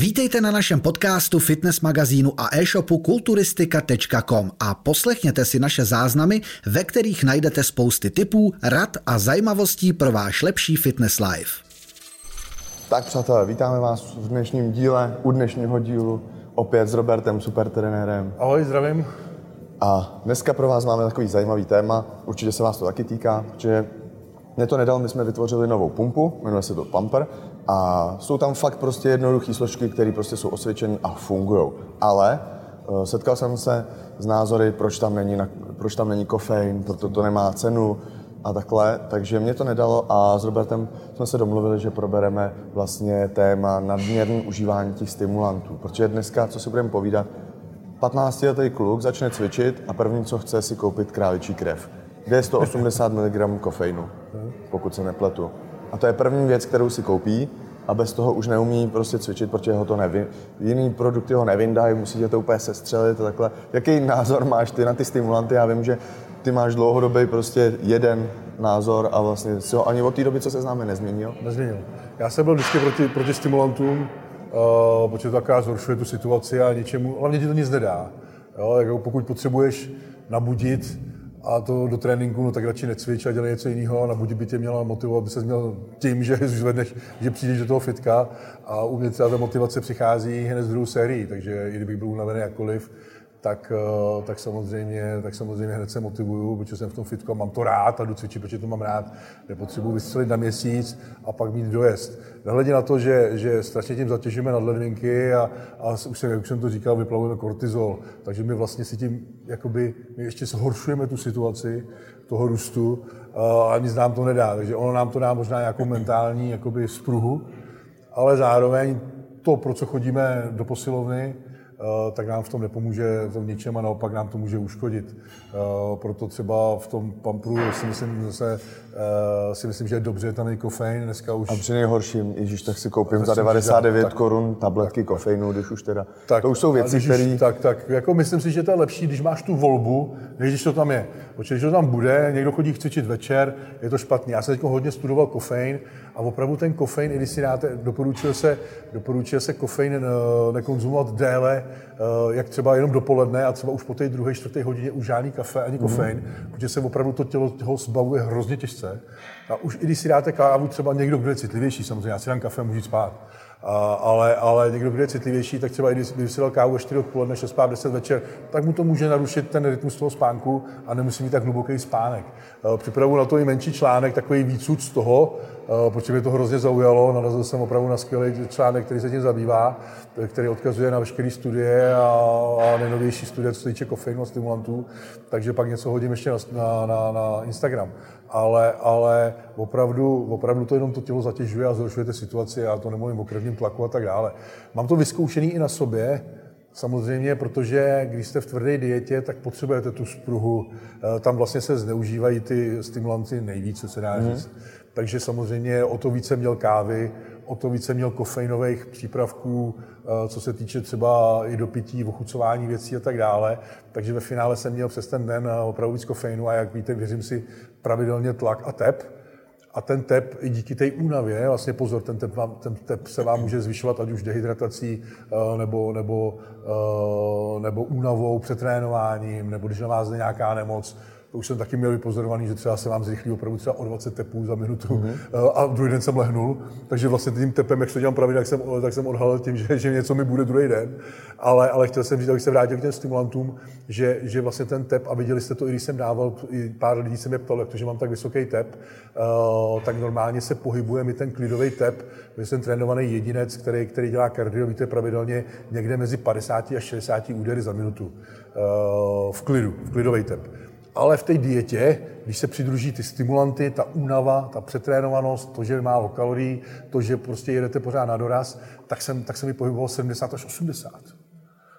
Vítejte na našem podcastu, fitness magazínu a e-shopu kulturistika.com a poslechněte si naše záznamy, ve kterých najdete spousty tipů, rad a zajímavostí pro váš lepší fitness life. Tak přátelé, vítáme vás v dnešním díle, u dnešního dílu, opět s Robertem, supertrenérem. Ahoj, zdravím. A dneska pro vás máme takový zajímavý téma, určitě se vás to taky týká, protože mě to nedal, my jsme vytvořili novou pumpu, jmenuje se to Pumper a jsou tam fakt prostě jednoduché složky, které prostě jsou osvědčené a fungují. Ale uh, setkal jsem se s názory, proč tam není, na, proč tam není kofein, proto to nemá cenu a takhle, takže mě to nedalo a s Robertem jsme se domluvili, že probereme vlastně téma nadměrné užívání těch stimulantů, protože dneska, co si budeme povídat, 15-letý kluk začne cvičit a první, co chce, si koupit králičí krev, kde je 180 mg kofeinu, pokud se nepletu. A to je první věc, kterou si koupí a bez toho už neumí prostě cvičit, protože ho to nevy... Jiný produkty ho nevyndají, musíte to úplně sestřelit a takhle. Jaký názor máš ty na ty stimulanty? Já vím, že ty máš dlouhodobý prostě jeden názor a vlastně si ho ani od té doby, co se známe, nezměnil. Nezměnil. Já jsem byl vždycky proti, proti stimulantům, uh, protože to taká zhoršuje tu situaci a něčemu, hlavně ti to nic nedá. Jo, jako pokud potřebuješ nabudit a to do tréninku, no tak radši necvič a dělej něco jiného. Na budí by tě měla motivovat, aby se měl tím, že zvedneš, že přijdeš do toho fitka a u mě třeba ta motivace přichází hned z druhou sérii, takže i kdybych byl unavený jakkoliv, tak, eh, tak, samozřejmě, tak samozřejmě hned se motivuju, protože jsem v tom fitku a mám to rád a jdu cvičit, protože to mám rád. Nepotřebuji vystřelit na měsíc a pak mít dojezd. Nehledě na to, že, že strašně tím zatěžujeme nadledvinky a, a už, jsem, jak už jsem to říkal, vyplavujeme kortizol. Takže my vlastně si tím jakoby, my ještě zhoršujeme tu situaci toho růstu a nic nám to nedá. Takže ono nám to dá možná nějakou mentální jakoby spruhu, ale zároveň to, pro co chodíme do posilovny, Eh, tak nám v tom nepomůže to v ničem a naopak nám to může uškodit. Eh, proto třeba v tom pampru si myslím, zase, eh, si myslím, že je dobře, tam je kofein, dneska už... A při nejhorším, ježíš, tak si koupím za 99 tak, korun tabletky tak, kofeinu, když už teda... Tak, to už jsou věci, které... Tak, tak, jako myslím si, že to je lepší, když máš tu volbu, než když to tam je. Protože když to tam bude, někdo chodí cvičit večer, je to špatný. Já jsem teď hodně studoval kofein a opravdu ten kofein, i když si dáte, doporučuje se, doporučuje se kofein nekonzumovat déle, Eh, jak třeba jenom dopoledne a třeba už po té druhé, čtvrté hodině už žádný kafe ani kofein, mm. protože se opravdu to tělo toho zbavuje hrozně těžce. A už i když si dáte kávu, třeba někdo, kdo je citlivější, samozřejmě, já si dám kafe, můžu spát. A, ale, ale někdo, kdo je citlivější, tak třeba i když, když si dal kávu 4 odpoledne, 6 spát, 10 večer, tak mu to může narušit ten rytmus toho spánku a nemusí mít tak hluboký spánek. Eh, připravu na to i menší článek, takový výcud z toho, Eh, protože mě to hrozně zaujalo. Narazil jsem opravdu na skvělý článek, který se tím zabývá, eh, který odkazuje na veškeré studie a, a nejnovější studie, co se týče kofeinu a stimulantů. Takže pak něco hodím ještě na, na, na Instagram. Ale, ale opravdu, opravdu to jenom to tělo zatěžuje a zhoršuje ty situaci. Já to nemluvím o krevním tlaku a tak dále. Mám to vyzkoušený i na sobě, Samozřejmě, protože když jste v tvrdé dietě, tak potřebujete tu spruhu. Eh, tam vlastně se zneužívají ty stimulanty nejvíce, se dá mhm. říct. Mm takže samozřejmě o to více měl kávy, o to více měl kofeinových přípravků, eh, co se týče třeba i dopití, ochucování věcí a tak dále. Takže ve finále jsem měl přes ten den eh, opravdu víc kofeinu a jak víte, věřím si pravidelně tlak a tep. A ten tep i díky té únavě, vlastně pozor, ten tep, vám, ten tep se vám může zvyšovat ať už dehydratací eh, nebo, nebo, nebo únavou, přetrénováním, nebo když na vás nějaká nemoc, to už jsem taky měl vypozorovaný, že třeba se vám zrychlí opravdu třeba o 20 tepů za minutu mm-hmm. a druhý den jsem lehnul, takže vlastně tím tepem, jak to dělám pravidelně, tak jsem, tak jsem odhalil tím, že, že něco mi bude druhý den, ale, ale chtěl jsem říct, abych se vrátil k těm stimulantům, že, že vlastně ten tep, a viděli jste to, i když jsem dával, i pár lidí se mě ptal, jak to, že mám tak vysoký tep, uh, tak normálně se pohybuje mi ten klidový tep, že jsem trénovaný jedinec, který, který dělá kardio, víte, pravidelně někde mezi 50 a 60 údery za minutu uh, v klidu, v klidový tep. Ale v té dietě, když se přidruží ty stimulanty, ta únava, ta přetrénovanost, to, že je málo kalorií, to, že prostě jedete pořád na doraz, tak jsem, tak jsem mi pohyboval 70 až 80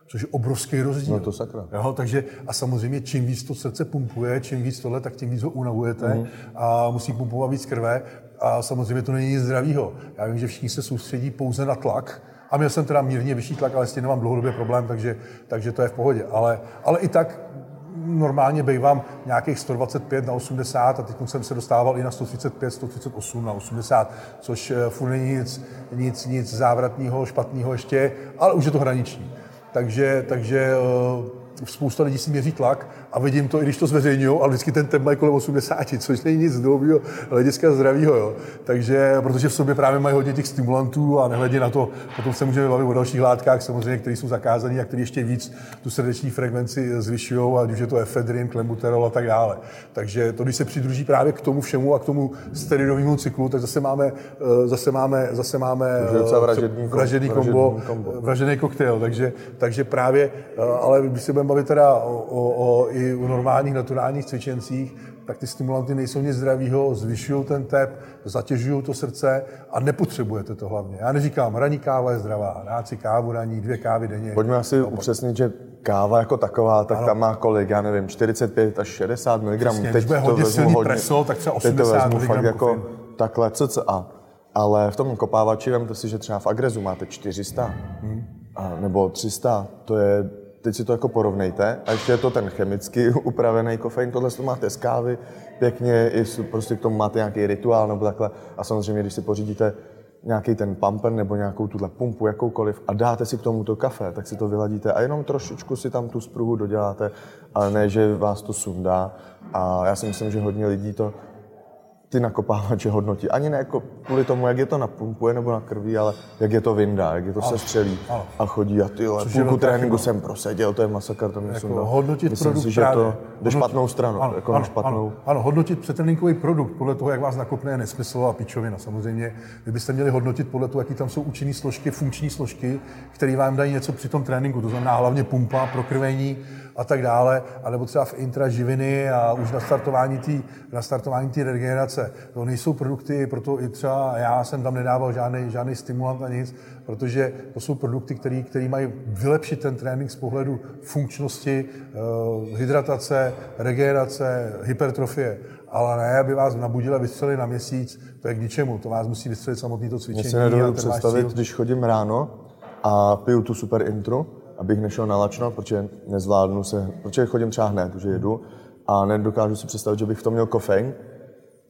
což je obrovský rozdíl. No to sakra. Jo, takže a samozřejmě čím víc to srdce pumpuje, čím víc tohle, tak tím víc ho unavujete mm. a musí pumpovat víc krve a samozřejmě to není nic zdravého. Já vím, že všichni se soustředí pouze na tlak, a měl jsem teda mírně vyšší tlak, ale s tím nemám dlouhodobě problém, takže, takže to je v pohodě. Ale, ale i tak normálně bývám nějakých 125 na 80 a teď jsem se dostával i na 135, 138 na 80, což eh, furt není nic, nic, nic závratného, špatného ještě, ale už je to hraniční. Takže, takže eh, spousta lidí si měří tlak a vidím to, i když to zveřejňují, ale vždycky ten temp mají kolem 80, což není nic dlouhého hlediska zdravého. Jo. Takže, protože v sobě právě mají hodně těch stimulantů a nehledě na to, potom se můžeme bavit o dalších látkách, samozřejmě, které jsou zakázané a které ještě víc tu srdeční frekvenci zvyšují, ať už je to efedrin, klembuterol a tak dále. Takže to, když se přidruží právě k tomu všemu a k tomu steroidovému cyklu, tak zase máme, eh, zase máme, zase máme eh, vražedný, vražedný kombo, vražedný koktejl. Takže, takže právě, eh, ale když se budeme bavit teda o, o, o i u normálních naturálních cvičencích, tak ty stimulanty nejsou nic zdravého, zvyšují ten tep, zatěžují to srdce a nepotřebujete to hlavně. Já neříkám, ranní káva je zdravá, dát si kávu ranní, dvě kávy denně. Pojďme asi no, upřesnit, že káva jako taková, tak ano. tam má kolik, já nevím, 45 až 60 mg. Přesně, teď to hodně silný hodně, preso, tak třeba 80 teď to vezmu fakt jako takhle cca. Ale v tom kopávači, vemte si, že třeba v Agrezu máte 400 hmm. a, nebo 300, to je teď si to jako porovnejte. A ještě je to ten chemicky upravený kofein, tohle to máte z kávy, pěkně, i prostě k tomu máte nějaký rituál nebo takhle. A samozřejmě, když si pořídíte nějaký ten pumper nebo nějakou tuhle pumpu, jakoukoliv, a dáte si k tomu to kafe, tak si to vyladíte a jenom trošičku si tam tu spruhu doděláte, ale ne, že vás to sundá. A já si myslím, že hodně lidí to ty nakopávače hodnotí. Ani ne jako kvůli tomu, jak je to napumpuje nebo na krví, ale jak je to vyndá, jak je to se střelí a chodí a ty půlku tréninku jsem proseděl, to je masakr, to mě jako hodnotit Myslím produkt si, že právě. to jde špatnou stranu. Ano, jako ano, špatnou. Ano, ano, hodnotit přetréninkový produkt podle toho, jak vás nakopne, je nesmysl a píčovina. Samozřejmě vy byste měli hodnotit podle toho, jaký tam jsou účinné složky, funkční složky, které vám dají něco při tom tréninku. To znamená hlavně pumpa, prokrvení, a tak dále, anebo třeba v intraživiny a už na startování té na startování tý regenerace. To nejsou produkty, proto i třeba já jsem tam nedával žádný, žádný stimulant a nic, protože to jsou produkty, které mají vylepšit ten trénink z pohledu funkčnosti, eh, hydratace, regenerace, hypertrofie. Ale ne, aby vás nabudili a vystřelili na měsíc, to je k ničemu. To vás musí vystřelit samotný to cvičení. Mně se nedovedu představit, když chodím ráno a piju tu super intru, abych nešel na lačno, protože nezvládnu se, protože chodím třeba hned, že jedu a nedokážu si představit, že bych v tom měl kofein,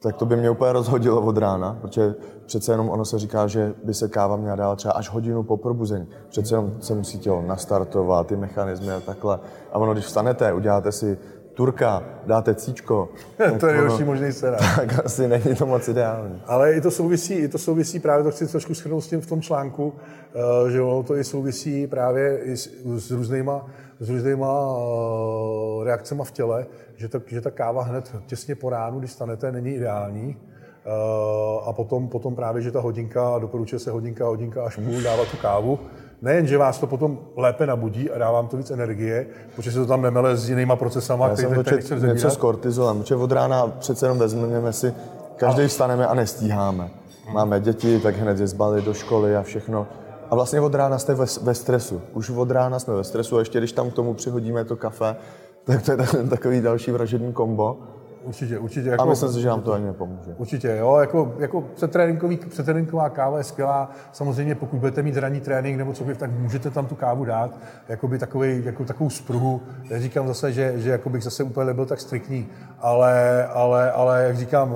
tak to by mě úplně rozhodilo od rána, protože přece jenom ono se říká, že by se káva měla dávat třeba až hodinu po probuzení. Přece jenom se musí tělo nastartovat, ty mechanismy a takhle. A ono, když vstanete, uděláte si Turka, dáte cíčko. to je nejhorší možný scénář. Tak asi není to moc ideální. Ale i to souvisí, i to souvisí právě, to chci trošku schrnout s tím v tom článku, eh, že ono to i souvisí právě i s, s různýma, s různýma uh, reakcemi v těle, že, to, že ta káva hned těsně po ránu, když stanete, není ideální. Uh, a potom, potom právě, že ta hodinka, doporučuje se hodinka, hodinka až půl dávat tu kávu, nejen, že vás to potom lépe nabudí a dá vám to víc energie, protože se to tam nemele s jinýma procesama, Já jsem to něco s kortizolem, protože od rána přece jenom vezmeme si, každý vstaneme a nestíháme. Máme děti, tak hned je zbali do školy a všechno. A vlastně od rána jste ve, ve stresu. Už od rána jsme ve stresu a ještě když tam k tomu přihodíme to kafe, tak to je takový další vražední kombo. Určitě, určitě. Jako, a myslím si, že nám to ani nepomůže. Určitě, jo. Jako, jako přetréninková káva je skvělá. Samozřejmě, pokud budete mít ranní trénink nebo cokoliv, tak můžete tam tu kávu dát. Jakoby takový, jako takovou spruhu. Neříkám zase, že, že jako bych zase úplně nebyl tak striktní, ale, ale, ale jak říkám,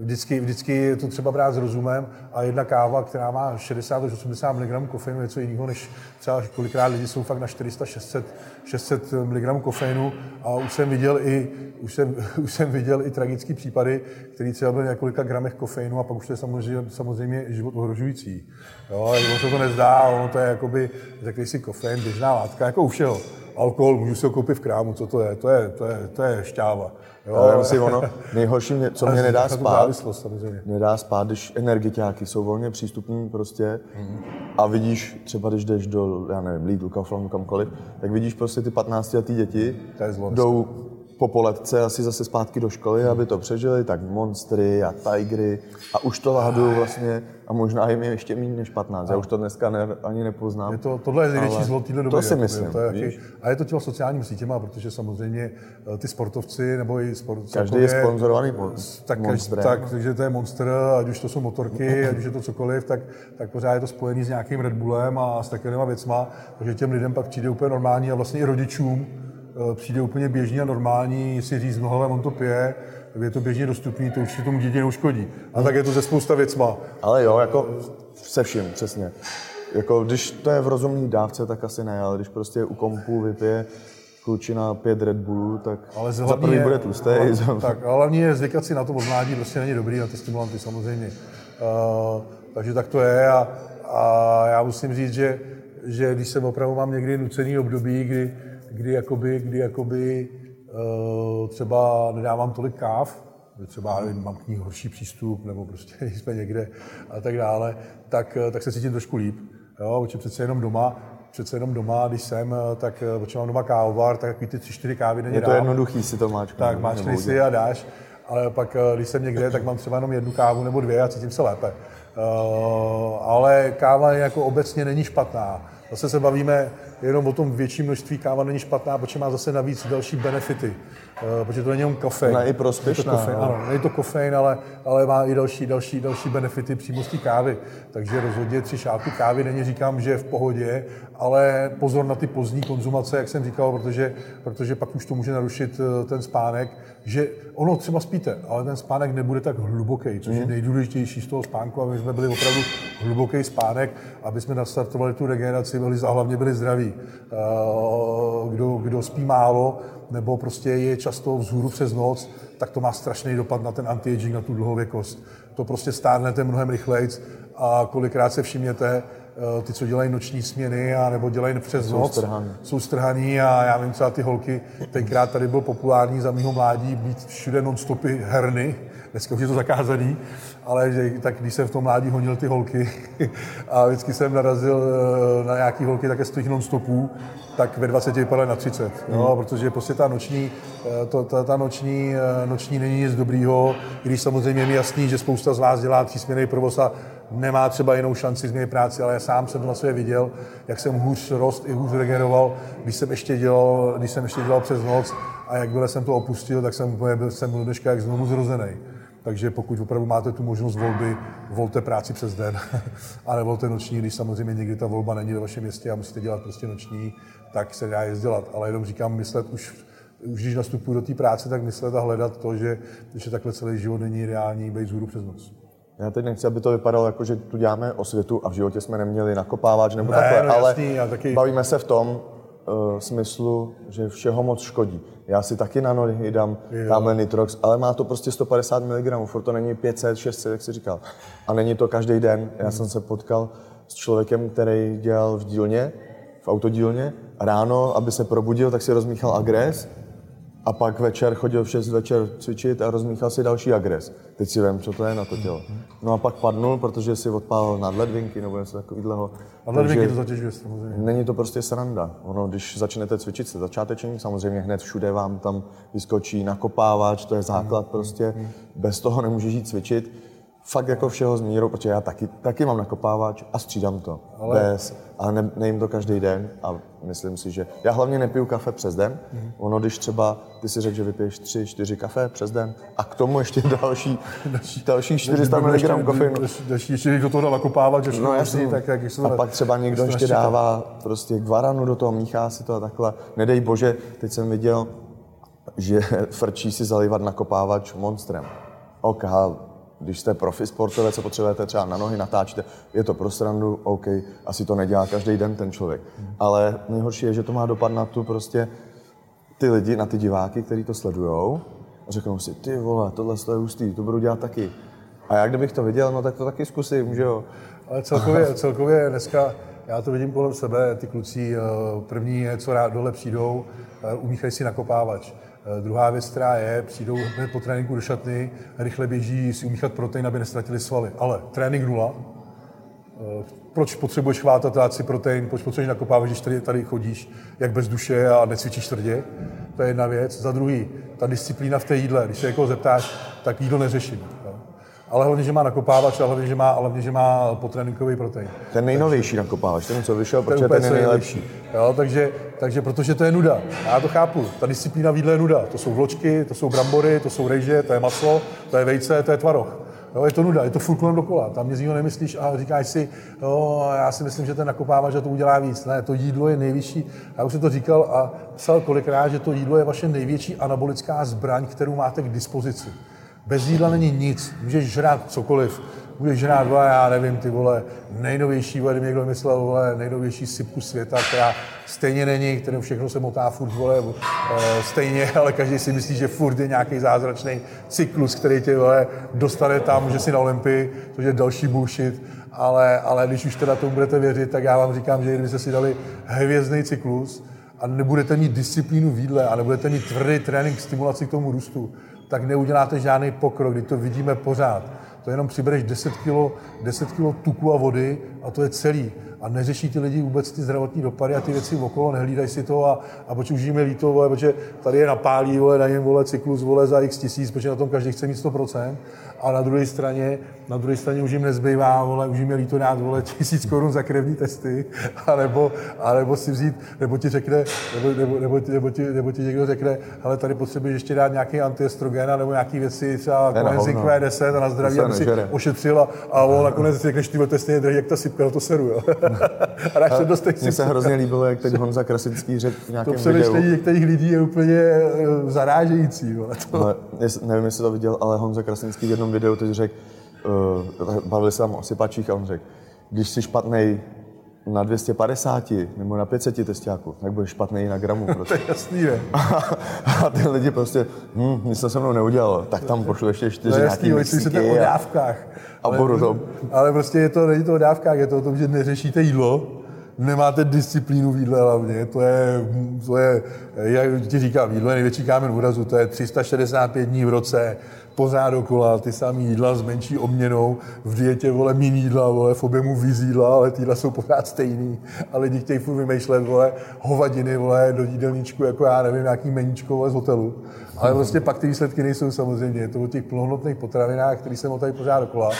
vždycky, vždycky to třeba brát s rozumem a jedna káva, která má 60 až 80 mg kofeinu, je něco jiného, než třeba kolikrát lidi jsou fakt na 400-600 600 mg kofeinu a už jsem viděl i, už jsem, už jsem viděl i tragické případy, které třeba byly několika gramech kofeinu a pak už to je samozřejmě, samozřejmě život ohrožující. Jo, ono se to nezdá, ono to je jakoby, řekli si kofein, běžná látka, jako u všeho. Alkohol můžu si ho koupit v krámu, co to je? To je, to je, to je šťáva. Jo, si ono, nejhorší, mě, co mě nedá spát, mě dá spát, když energiťáky jsou volně přístupní prostě mm. a vidíš, třeba když jdeš do, já nevím, Lidl, Kauflandu, kamkoliv, tak vidíš prostě ty 15 letý děti, jdou po poletce asi zase zpátky do školy, aby to přežili, tak monstry a tigry a už to ládu vlastně a možná jim je ještě méně než 15. Já už to dneska ne, ani nepoznám. Je to, tohle je největší zlo téhle doby. To si myslím. To je jaký, a je to tělo sociálními sítěma, protože samozřejmě eh, ty sportovci nebo i sport, Každý je sponzorovaný tak, monstrem. tak, takže to je monster, ať už to jsou motorky, ať už je to cokoliv, tak, tak pořád je to spojený s nějakým Red Bullem a s takovýma věcma, takže těm lidem pak přijde úplně normální a vlastně i rodičům, přijde úplně běžný a normální si říct, no hele, on to pije, je to běžně dostupný, to určitě tomu dítě neuškodí. A tak je to ze spousta věcma. Ale jo, jako se vším, přesně. Jako když to je v rozumné dávce, tak asi ne, ale když prostě u kompu vypije klučina pět Red Bullů, tak Ale za první je- bude tlustý. ale- za- Tak, ale hlavně je zvykat si na to od mládí, prostě není dobrý na ty stimulanty samozřejmě. Uh, takže tak to je a, a já musím říct, že, že když jsem opravdu mám někdy nucený období, kdy, kdy jakoby, kdy jakoby uh, třeba nedávám tolik káv, třeba nevím, mám k ní horší přístup, nebo prostě jsme někde a tak dále, tak, tak se cítím trošku líp. Jo, protože přece jenom doma, přece jenom doma, když jsem, tak protože mám doma kávovar, tak takový ty tři, čtyři kávy denně Je to dám. jednoduchý si to máčknout. Tak máš si a dáš, ale pak, eh, když jsem někde, tak mám třeba jenom jednu kávu nebo dvě a cítím se lépe. Uh, ale káva jako obecně není špatná. Zase se bavíme jenom o tom větším množství káva není špatná, protože má zase navíc další benefity. Uh, protože to není jenom kofein. Ona je i Je to prospěšná, kofein, jo. ano, není to kofein, ale, ale má i další, další, další benefity přímo z té kávy. Takže rozhodně tři šálky kávy není říkám, že je v pohodě, ale pozor na ty pozdní konzumace, jak jsem říkal, protože, protože pak už to může narušit eh, ten spánek, že ono třeba spíte, ale ten spánek nebude tak hluboký, což Mhm. je nejdůležitější z toho spánku, aby jsme byli opravdu hluboký spánek, aby jsme nastartovali tu regeneraci byli, a hlavně byli zdraví. Eh, Kdo, kdo spí málo, nebo prostě je často vzhůru přes noc, tak to má strašný dopad na ten anti-aging, na tu dlouhověkost. To prostě stárnete mnohem rychleji a kolikrát se všimněte, ty, co dělají noční směny a nebo dělají přes Jsou noc, jsou strhaný a já vím třeba ty holky, tenkrát tady bylo populární za mýho mládí být všude non-stopy herny, dneska už je to zakázaný, ale že, tak když jsem v tom mládí honil ty holky a vždycky jsem narazil eh, na nějaký holky také z těch non-stopů, tak ve 20 vypadaly na 30, jo, protože prostě ta noční, eh, to, ta, ta noční, eh, noční není nic dobrýho, i když samozřejmě je mi jasný, že spousta z vás dělá třísměnný provoz a nemá třeba jinou šanci změnit práci, ale já sám jsem to na sobě viděl, jak jsem hůř rost i hůř regeneroval, když jsem ještě dělal, když jsem ještě dělal přes noc a jakmile jsem to opustil, tak jsem úplně byl, jsem byl dneška jak znovu zrozený. Takže pokud opravdu máte tu možnost volby, volte práci přes den a nevolte noční, když samozřejmě někdy ta volba není ve vašem městě a musíte dělat prostě noční, tak se dá jezd dělat. Ale jenom říkám, myslet už, už když nastupuji do té práce, tak myslet a hledat to, že, že takhle celý život není ideální být zhůru přes noc. Já teď nechci, aby to vypadalo jako, že tu děláme osvětu a v životě jsme neměli nakopávač nebo Ne, takhle, no ale jasný, taky- bavíme se v tom uh, smyslu, že všeho moc škodí. Já si taky na nohy dám tamhle Nitrox, ale má to prostě 150 mg, furt to není 500, 600, jak jsi říkal. A není to každý den. Já jsem se potkal s člověkem, který dělal v dílně, v autodílně, ráno, aby se probudil, tak si rozmíchal agres, a pak večer chodil v 6 večer cvičit a rozmíchal si další agres. Teď si vím, co to je na to tělo. No a pak padnul, protože si odpálil nadledvinky nebo něco takového. A ledvinky to zatěžuje samozřejmě. Není to prostě sranda. Ono, když začnete cvičit, jste začátečník, samozřejmě hned všude vám tam vyskočí nakopávač, to je základ prostě. Bez toho nemůžeš jít cvičit. Fakt jako všeho s mírou, protože já taky, taky mám nakopávač a střídám to. Ale... Bez. A ne, nejím to každý den a myslím si, že... Já hlavně nepiju kafe přes den. Ono, když třeba ty si řekl, že vypiješ 3-4 kafe přes den a k tomu ještě další, další 400 mg kofeinu. Další, ještě někdo to dal nakopávat, že No jasně. tak jak a pak třeba někdo ještě dává prostě guaranu do toho, míchá si to a takhle. Nedej bože, teď jsem viděl, že frčí si zalivat nakopávač monstrem. OK, když jste profi sportovec, co potřebujete třeba na nohy, natáčíte, je to pro srandu, OK, asi to nedělá každý den ten člověk. Ale nejhorší je, že to má dopad na tu prostě ty lidi, na ty diváky, kteří to sledujou a řeknou si, ty vole, tohle je hustý, to budu dělat taky. A já kdybych to viděl, no tak to taky zkusím, že jo. Ale celkově, celkově dneska, já to vidím kolem sebe, ty kluci, eh, první je, co rád dole přijdou, eh, umíchají si nakopávač. Eh, Druhá věc, která je, přijdou hned po tréninku do šatny, rychle běží si umíchat protein, aby nestratili svaly. Ale trénink nula, Eh, proč potřebuješ chvátat, dát si protein, proč potřebuješ nakopávat, když tady, tady chodíš jak bez duše a necvičíš tvrdě. To je jedna věc. Za druhý, ta disciplína v té jídle. Když se někoho zeptáš, tak jídlo neřeším. Ale hlavně, že má nakopávač a hlavně, že má, hlavně, že má potréninkový protein. Ten nejnovější nakopávač, ten, co vyšel, je protože ten je nejlepší. Jo, takže, takže protože to je nuda. Já to chápu. Ta disciplína v jídle je nuda. To jsou vločky, to jsou brambory, to jsou rejže, to je maso, to je vejce, to je tvaroh. Jo, je to nuda, je to furt kolem dokola. Tam nic jiného nemyslíš a říkáš si, jo, já si myslím, že ten nakopávač to udělá víc. Ne, to jídlo je nejvyšší. Já už jsem to říkal a psal kolikrát, že to jídlo je vaše největší anabolická zbraň, kterou máte k dispozici. Bez jídla není nic, můžeš žrát cokoliv. Budeš žrát, vole, já nevím, ty vole, nejnovější, vole, někdo vymyslel, vole, nejnovější sypku světa, která stejně není, kterým všechno se motá furt, vole, e, stejně, ale každý si myslí, že furt je nějaký zázračný cyklus, který tě, vole, dostane tam, že si na Olympii, což je další bullshit, ale, ale když už teda tomu budete věřit, tak já vám říkám, že kdybyste si dali hvězdný cyklus, a nebudete mít disciplínu v jídle a nebudete mít tvrdý trénink, stimulaci k tomu růstu, tak neuděláte žádný pokrok, kdy to vidíme pořád. To jenom přibereš 10 kg 10 kilo tuku a vody a to je celý. A neřeší ti lidi vůbec ty zdravotní dopady a ty věci okolo, nehlídají si to a, a protože už jim je líto, vole, protože tady je napálí, vole, na něm vole, cyklus vole, za x tisíc, protože na tom každý chce mít 100%. A na druhé straně, na druhé straně už jim nezbývá, vole, už jim je líto dát vole, tisíc korun za krevní testy, anebo, anebo si vzít, nebo ti řekne, nebo, nebo, nebo, ti, nebo, ti, nebo ti někdo řekne, ale tady potřebuješ ještě dát nějaký antiestrogen nebo nějaký věci, třeba coenzym Q10 a na zdraví, aby si ošetřil a, a on nakonec řekneš, ty to je drahý, jak ta sypka, no to seru, jo. a dáš to Mně se hrozně líbilo, jak teď Honza Krasický řekl v nějakém to přemýšlení některých lidí je úplně eh, zarážející. Vole, to. Ale, nevím, jestli to viděl, ale Honza Krasický v jednom videu teď řekl, uh, bavili se tam o sypačích a on řekl, když jsi špatný na 250 nebo na 500 testiáku, tak budeš špatný na gramu. Prostě. to je jasný, ne? A, a ty lidi prostě, hm, nic to se mnou neudělal, tak tam pošlu ještě čtyři no jasný, nějaký se to o dávkách. A ale, budu to. Ale prostě je to, není to o dávkách, je to o tom, že neřešíte jídlo, nemáte disciplínu v jídle hlavně, to je, to je, jak ti říkám, jídlo je největší kámen úrazu, to je 365 dní v roce, pořád dokola, ty samé jídla s menší obměnou, v dietě, vole, méně jídla, vole, v objemu víc jídla, ale ty jídla jsou pořád stejný. A lidi chtějí furt vymýšlet, vole, hovadiny, vole, do jídelníčku, jako já nevím, nějaký meníčko, vole, z hotelu. Ale prostě pak ty výsledky nejsou samozřejmě. Je to o těch plnohodnotných potravinách, které se motají pořád dokola.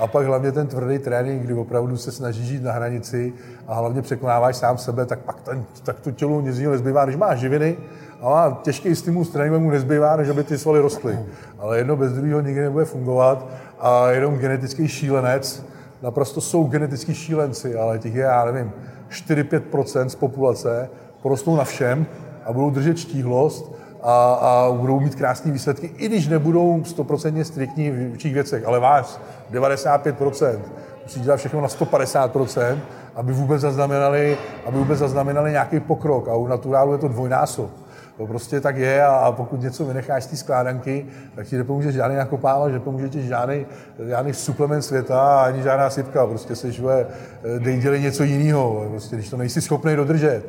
A pak hlavně ten tvrdý trénink, kdy opravdu se snaží žít na hranici a hlavně překonáváš sám sebe, tak pak ten, tak to tělo nic jiného nezbývá, když máš živiny, a těžký stimul tréninku mu nezbývá, než aby ty svaly rostly. Ale jedno bez druhého nikdy nebude fungovat a jenom genetický šílenec, naprosto jsou genetický šílenci, ale těch je, já nevím, 4-5% z populace, porostou na všem a budou držet štíhlost a, a budou mít krásné výsledky, i když nebudou 100% striktní v určitých věcech, ale vás 95%. Musí dělat všechno na 150%, aby vůbec zaznamenali, aby vůbec zaznamenali nějaký pokrok. A u naturálu je to dvojnásob. To prostě tak je a pokud něco vynecháš z té skládanky, tak ti nepomůže žádný nakopávač, nepomůže ti žádný, žádný suplement světa ani žádná sypka. Prostě seš, dej dělej něco jiného, prostě, když to nejsi schopný dodržet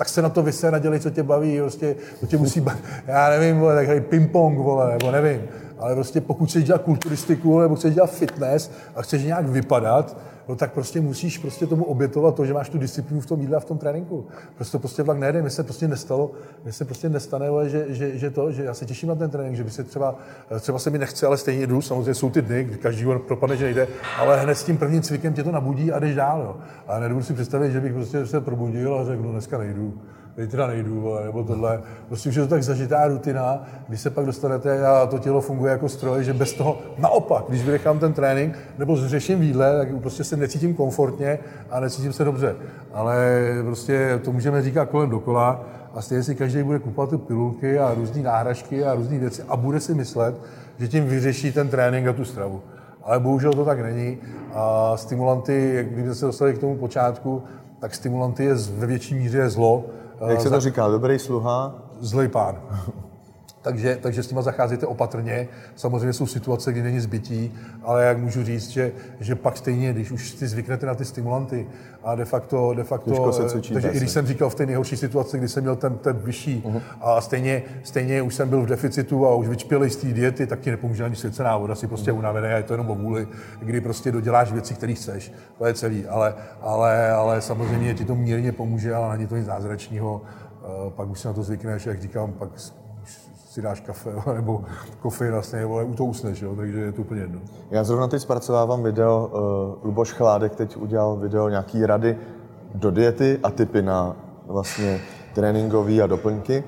tak se na to vyse, nadělej, co tě baví, prostě, to tě musí bavit, já nevím, vole, tak hrají ping-pong, vole, nebo nevím, ale prostě pokud chceš dělat kulturistiku, nebo chceš dělat fitness a chceš nějak vypadat, no tak prostě musíš prostě tomu obětovat to, že máš tu disciplínu v tom jídle a v tom tréninku. Prostě prostě vlak nejde, mi se prostě nestalo, mi se prostě nestane, že, že, že, to, že já se těším na ten trénink, že by se třeba, třeba se mi nechce, ale stejně jdu, samozřejmě jsou ty dny, kdy každý propadne, že nejde, ale hned s tím prvním cvikem tě to nabudí a jdeš dál. Jo. A nebudu si představit, že bych prostě se probudil a řekl, no dneska nejdu zítra nejdu, vole, nebo tohle. Prostě už je to tak zažitá rutina, když se pak dostanete a to tělo funguje jako stroj, že bez toho, naopak, když vynechám ten trénink nebo zřeším výdle, tak prostě se necítím komfortně a necítím se dobře. Ale prostě to můžeme říkat kolem dokola a stejně si každý bude kupovat ty pilulky a různé náhražky a různé věci a bude si myslet, že tím vyřeší ten trénink a tu stravu. Ale bohužel to tak není. A stimulanty, kdyby se dostali k tomu počátku, tak stimulanty je ve větší míře zlo, jak se to říká, dobrý sluha? Zlej pán. Takže, takže s nima zacházíte opatrně. Samozřejmě jsou situace, kdy není zbytí, ale jak můžu říct, že, že pak stejně, když už si zvyknete na ty stimulanty a de facto, de facto se cvičí, takže i když jsem říkal v té nejhorší situaci, kdy jsem měl ten, ten vyšší uh-huh. a stejně, stejně už jsem byl v deficitu a už vyčpěl z té diety, tak ti nepomůže ani svěcená voda, si prostě uh-huh. unavený a je to jenom o vůli, kdy prostě doděláš věci, které chceš. To je celý, ale, ale, ale samozřejmě ti to mírně pomůže, ale není to nic zázračného. Uh, pak už se na to zvykneš, jak říkám, pak si dáš kafe nebo kofein vlastně, vole, u to usneš, jo, takže je to úplně jedno. Já zrovna teď zpracovávám video, uh, Luboš Chládek teď udělal video nějaký rady do diety a typy na vlastně tréninkové a doplňky.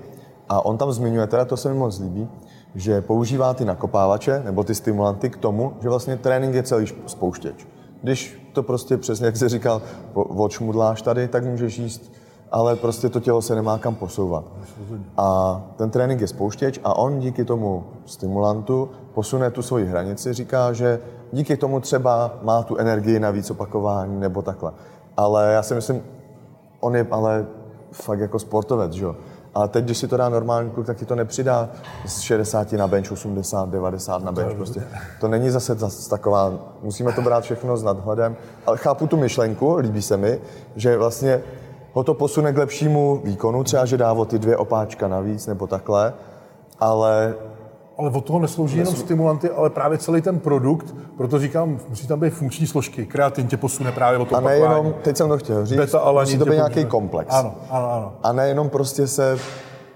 A on tam zmiňuje, teda to se mi moc líbí, že používá ty nakopávače nebo ty stimulanty k tomu, že vlastně trénink je celý spouštěč. Když to prostě přesně, jak jsi říkal, odšmudláš tady, tak můžeš jíst, ale prostě to tělo se nemá kam posouvat. A ten trénink je spouštěč a on díky tomu stimulantu posune tu svoji hranici, říká, že díky tomu třeba má tu energii na víc opakování nebo takhle. Ale já si myslím, on je ale fakt jako sportovec, že jo. A teď, když si to dá normální kluk, tak ti to nepřidá z 60 na bench, 80, 90 na bench. Prostě. To není zase taková, musíme to brát všechno s nadhledem. Ale chápu tu myšlenku, líbí se mi, že vlastně ho to posune k lepšímu výkonu, třeba, že dá o ty dvě opáčka navíc nebo takhle, ale ale od toho neslouží jenom stimulanty, ale právě celý ten produkt, proto říkám, musí tam být funkční složky. Kreatin tě posune právě o to A nejenom, teď jsem to chtěl říct, Beta, musí to být nějaký komplex. Ano, ano, ano. A nejenom prostě se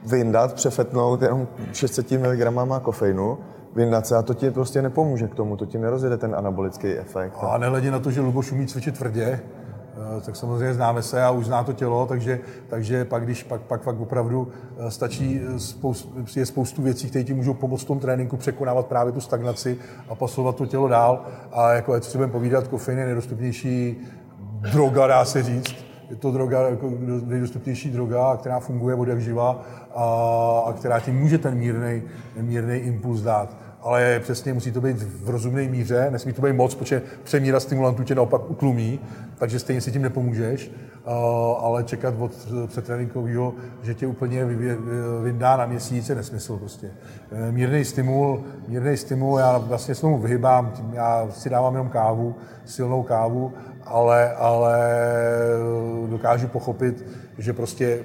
vyndat, přefetnout jenom 600 mg kofeinu, vyndat se a to ti prostě nepomůže k tomu, to ti nerozjede ten anabolický efekt. A nehledě na to, že Luboš umí cvičit tvrdě, tak samozřejmě známe se a už zná to tělo, takže, takže pak, když pak, pak, pak opravdu eh, stačí, eh, spoust, je spoustu věcí, které ti můžou pomoct v tom tréninku překonávat právě tu stagnaci a posilovat to tělo dál. A jako, co si budeme povídat, kofein je nejdostupnější droga, dá se říct. Je to droga, jako nejdostupnější droga, která funguje od jak živa a, a která ti může ten mírný impuls dát ale přesně musí to být v rozumné míře, nesmí to být moc, protože přemíra stimulantů tě naopak utlumí, takže stejně si tím nepomůžeš, ale čekat od předtréninkového, že tě úplně vyndá na měsíc, je nesmysl prostě. E, mírný stimul, mírný stimul, já vlastně se tomu vyhybám, já si dávám jenom kávu, silnou kávu, ale, ale dokážu pochopit, že prostě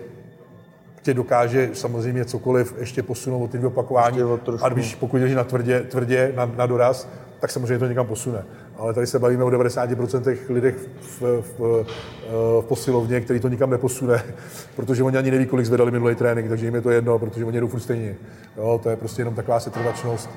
tě dokáže samozřejmě cokoliv ještě posunout od ty opakování. A když pokud jdeš na tvrdě, tvrdě na, na doraz, tak samozřejmě to někam posune. Ale tady se bavíme o 90% lidech v, v, v, posilovně, který to nikam neposune, protože oni ani neví, kolik zvedali minulý trénink, takže jim je to jedno, protože oni jdou furt stejně. Jo, to je prostě jenom taková setrvačnost,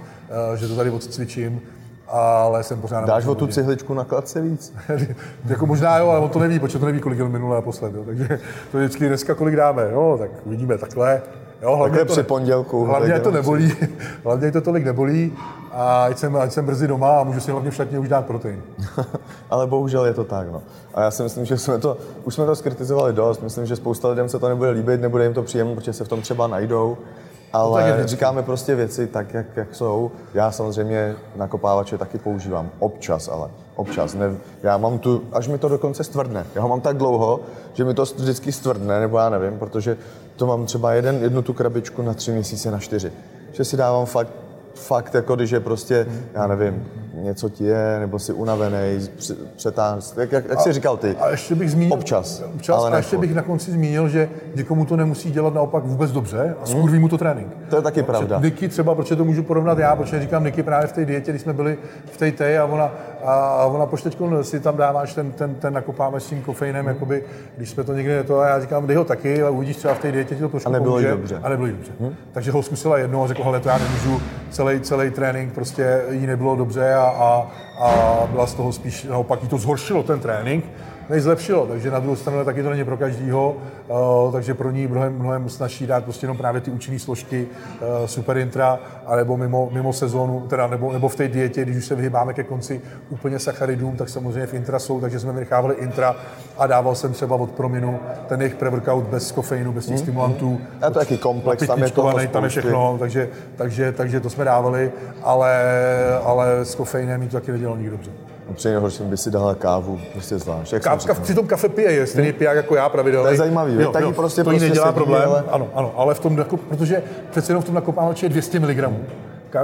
eh, že to tady odcvičím ale jsem pořád... Dáš o tu cihličku na kladce víc? jako možná jo, ale on to neví, protože to neví, kolik jel minulé a posled, jo. takže to vždycky dneska kolik dáme, jo, tak vidíme takhle. Jo, hlavně takhle to, při pondělku. Hlavně to nebolí, hlavně to tolik nebolí a ať jsem, ať jsem brzy doma a můžu si hlavně v šatně už dát protein. ale bohužel je to tak, no. A já si myslím, že jsme to, už jsme to skritizovali dost, myslím, že spousta lidem se to nebude líbit, nebude jim to příjemné, protože se v tom třeba najdou ale no, říkáme prostě věci tak, jak, jak jsou. Já samozřejmě nakopávače taky používám. Občas, ale občas. Ne, já mám tu, až mi to dokonce stvrdne. Já ho mám tak dlouho, že mi to vždycky stvrdne, nebo já nevím, protože to mám třeba jeden, jednu tu krabičku na tři měsíce, na čtyři. Že si dávám fakt, fakt jako když je prostě, já nevím, něco ti je, nebo jsi unavený, přetáhn, jak, jak, jak jsi říkal ty, a ještě bych zmínil, občas, občas ale a ještě bych na konci zmínil, že někomu to nemusí dělat naopak vůbec dobře a skurví hmm. mu to trénink. To je taky no, pravda. Niky třeba, proč to můžu porovnat já, protože říkám Niky právě v té dietě, když jsme byli v té té a ona, a ona teď si tam dáváš ten, ten, ten nakopáme s tím kofeinem, hmm. jakoby, když jsme to někde to a já říkám, dej ho taky, ale uvidíš třeba v té dietě ti to trošku a nebylo pomůže, dobře. A nebylo dobře. Hmm. Takže ho zkusila jednou a řekl, hele, to já nemůžu, celý, celý trénink prostě jí nebylo dobře a, a a byla z toho spíš, naopak jí to zhoršilo ten trénink, než zlepšilo. Takže na druhou stranu taky to není pro každýho, uh, takže pro ní mnohem, mnohem snaží dát prostě jenom právě ty účinné složky uh, super intra, anebo mimo, mimo sezónu, teda nebo, nebo v té dietě, když už se vyhýbáme ke konci úplně sacharidům, tak samozřejmě v intra jsou, takže jsme vynechávali intra a dával jsem třeba od prominu ten jejich pre-workout bez kofeinu, bez těch mm, stimulantů. Mm. A to taky komplex, tam je to tam je všechno, takže, takže, takže to jsme dávali, ale, ale s kofeinem mi to taky nedělalo nikdo dobře. Při nejhorším by si dala kávu, prostě zvlášť. Jak Kávka při tom kafe pije, je stejný piják jako já pravidelně. To je zajímavý, jo, taky jo, prostě, to prostě nedělá problém, ale... ano, ano, ale v tom, jako, protože přece jenom v tom nakopávači je 200 mg.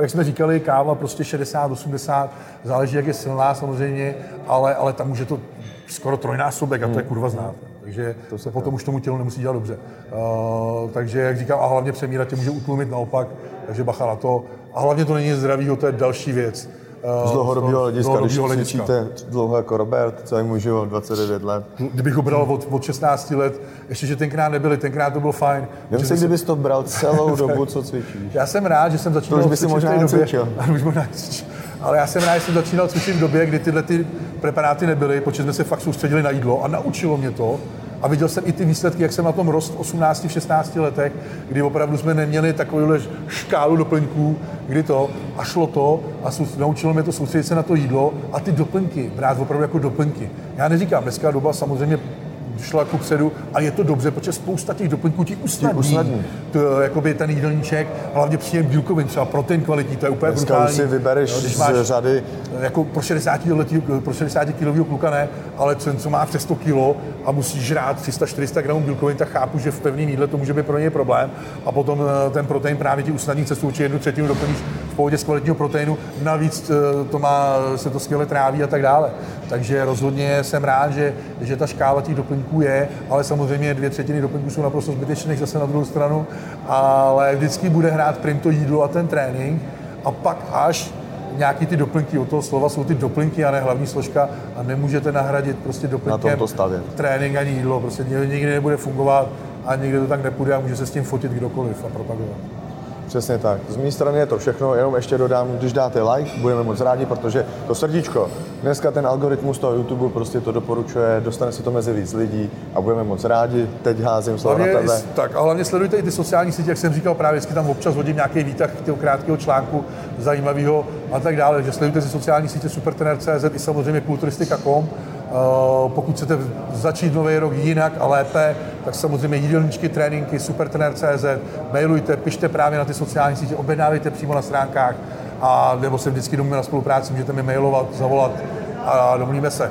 Jak jsme říkali, káva prostě 60, 80, záleží, jak je silná samozřejmě, ale, ale tam může to skoro trojnásobek a to je hmm. kurva znát. Takže to se potom už tomu tělu nemusí dělat dobře. Uh, takže, jak říkám, a hlavně přemírat tě může utlumit naopak, takže bacha na to. A hlavně to není zdravý, to je další věc. Eh, z dlouhodobého hlediska, když cvičíte dlouho jako Robert, celý můj život, 29 let. Kdybych ho bral od, od 16 let, ještě, že tenkrát nebyli, tenkrát to bylo fajn. Vím si, kdybys to bral celou dobu, co cvičíš. Já jsem rád, že jsem začínal to už by si možná době, ale já jsem rád, že jsem začínal cvičit v době, kdy tyhle ty preparáty nebyly, protože jsme se fakt soustředili na jídlo a naučilo mě to, A viděl jsem i ty výsledky, jak jsem na tom rost v 18, 16 letech, kdy opravdu jsme neměli takovouhle škálu doplňků, kdy to a šlo to a naučilo mě to soustředit se na to jídlo a ty doplňky brát opravdu jako doplňky. Já neříkám, dneska doba samozřejmě šla ku předu a je to dobře, protože spousta těch doplňků ti usnadní, usnadní. To, jakoby ten jídelníček, hlavně příjem bílkovin, třeba protein kvalitní, to je úplně Dneska brutální. si vybereš no, když máš, z řady. Jako pro 60, letí, pro 60 kilového kluka ne, ale ten, co má přes 100 kilo a musí žrát 300-400 gramů bílkovin, tak chápu, že v pevném jídle to může být pro něj problém. A potom eh, ten protein právě ti usnadní cestu, určitě jednu třetinu doplníš v pohodě z kvalitního proteinu, navíc eh, to má, se to skvěle tráví a tak dále. Takže rozhodně jsem rád, že, že ta škála těch doplňků je, ale samozřejmě dvě třetiny doplňků jsou naprosto zbytečné zase na druhou stranu, ale vždycky bude hrát prim to jídlo a ten trénink. A pak až nějaký ty doplňky, od toho slova jsou ty doplňky a ne hlavní složka. A nemůžete nahradit prostě doplňkem trénink ani jídlo, prostě nikdy nebude fungovat a nikdy to tak nepůjde a může se s tím fotit kdokoliv a propagovat. Přesně tak. Z mé strany je to všechno, jenom ještě dodám, když dáte like, budeme moc rádi, protože to srdíčko, dneska ten algoritmus toho YouTube prostě to doporučuje, dostane se to mezi víc lidí a budeme moc rádi. Teď házím slovo na tebe. Tak a hlavně sledujte i ty sociální sítě, jak jsem říkal, právě vždycky tam občas hodím nějaký výtah toho krátkého článku zajímavého a tak dále. Že sledujte si sociální sítě supertrener.cz i samozřejmě kulturistika.com pokud chcete začít nový rok jinak a lépe, tak samozřejmě jídelníčky, tréninky, supertrener.cz, mailujte, pište právě na ty sociální sítě, objednávejte přímo na stránkách a nebo se vždycky domluvíme na spolupráci, můžete mi mailovat, zavolat a domluvíme se.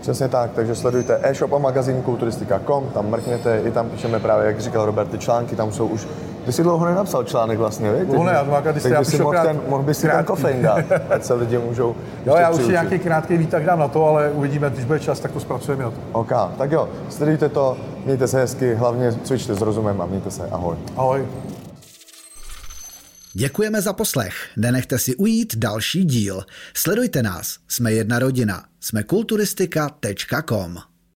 Přesně tak, takže sledujte e-shop a magazín kulturistika.com, tam mrkněte, i tam píšeme právě, jak říkal Robert, ty články, tam jsou už ty jsi dlouho nenapsal článek vlastně, víš? Dlouho ne, já to máka, ty jsi mohl, ten, mohl bys si ten kofein dát, ať se lidi můžou Jo, já už nějaký krátký výtah dám na to, ale uvidíme, když bude čas, tak to zpracujeme na to. OK, tak jo, sledujte to, mějte se hezky, hlavně cvičte s rozumem a mějte se, ahoj. Ahoj. Děkujeme za poslech. Nenechte si ujít další díl. Sledujte nás. Jsme jedna rodina. Jsme kulturistika.com.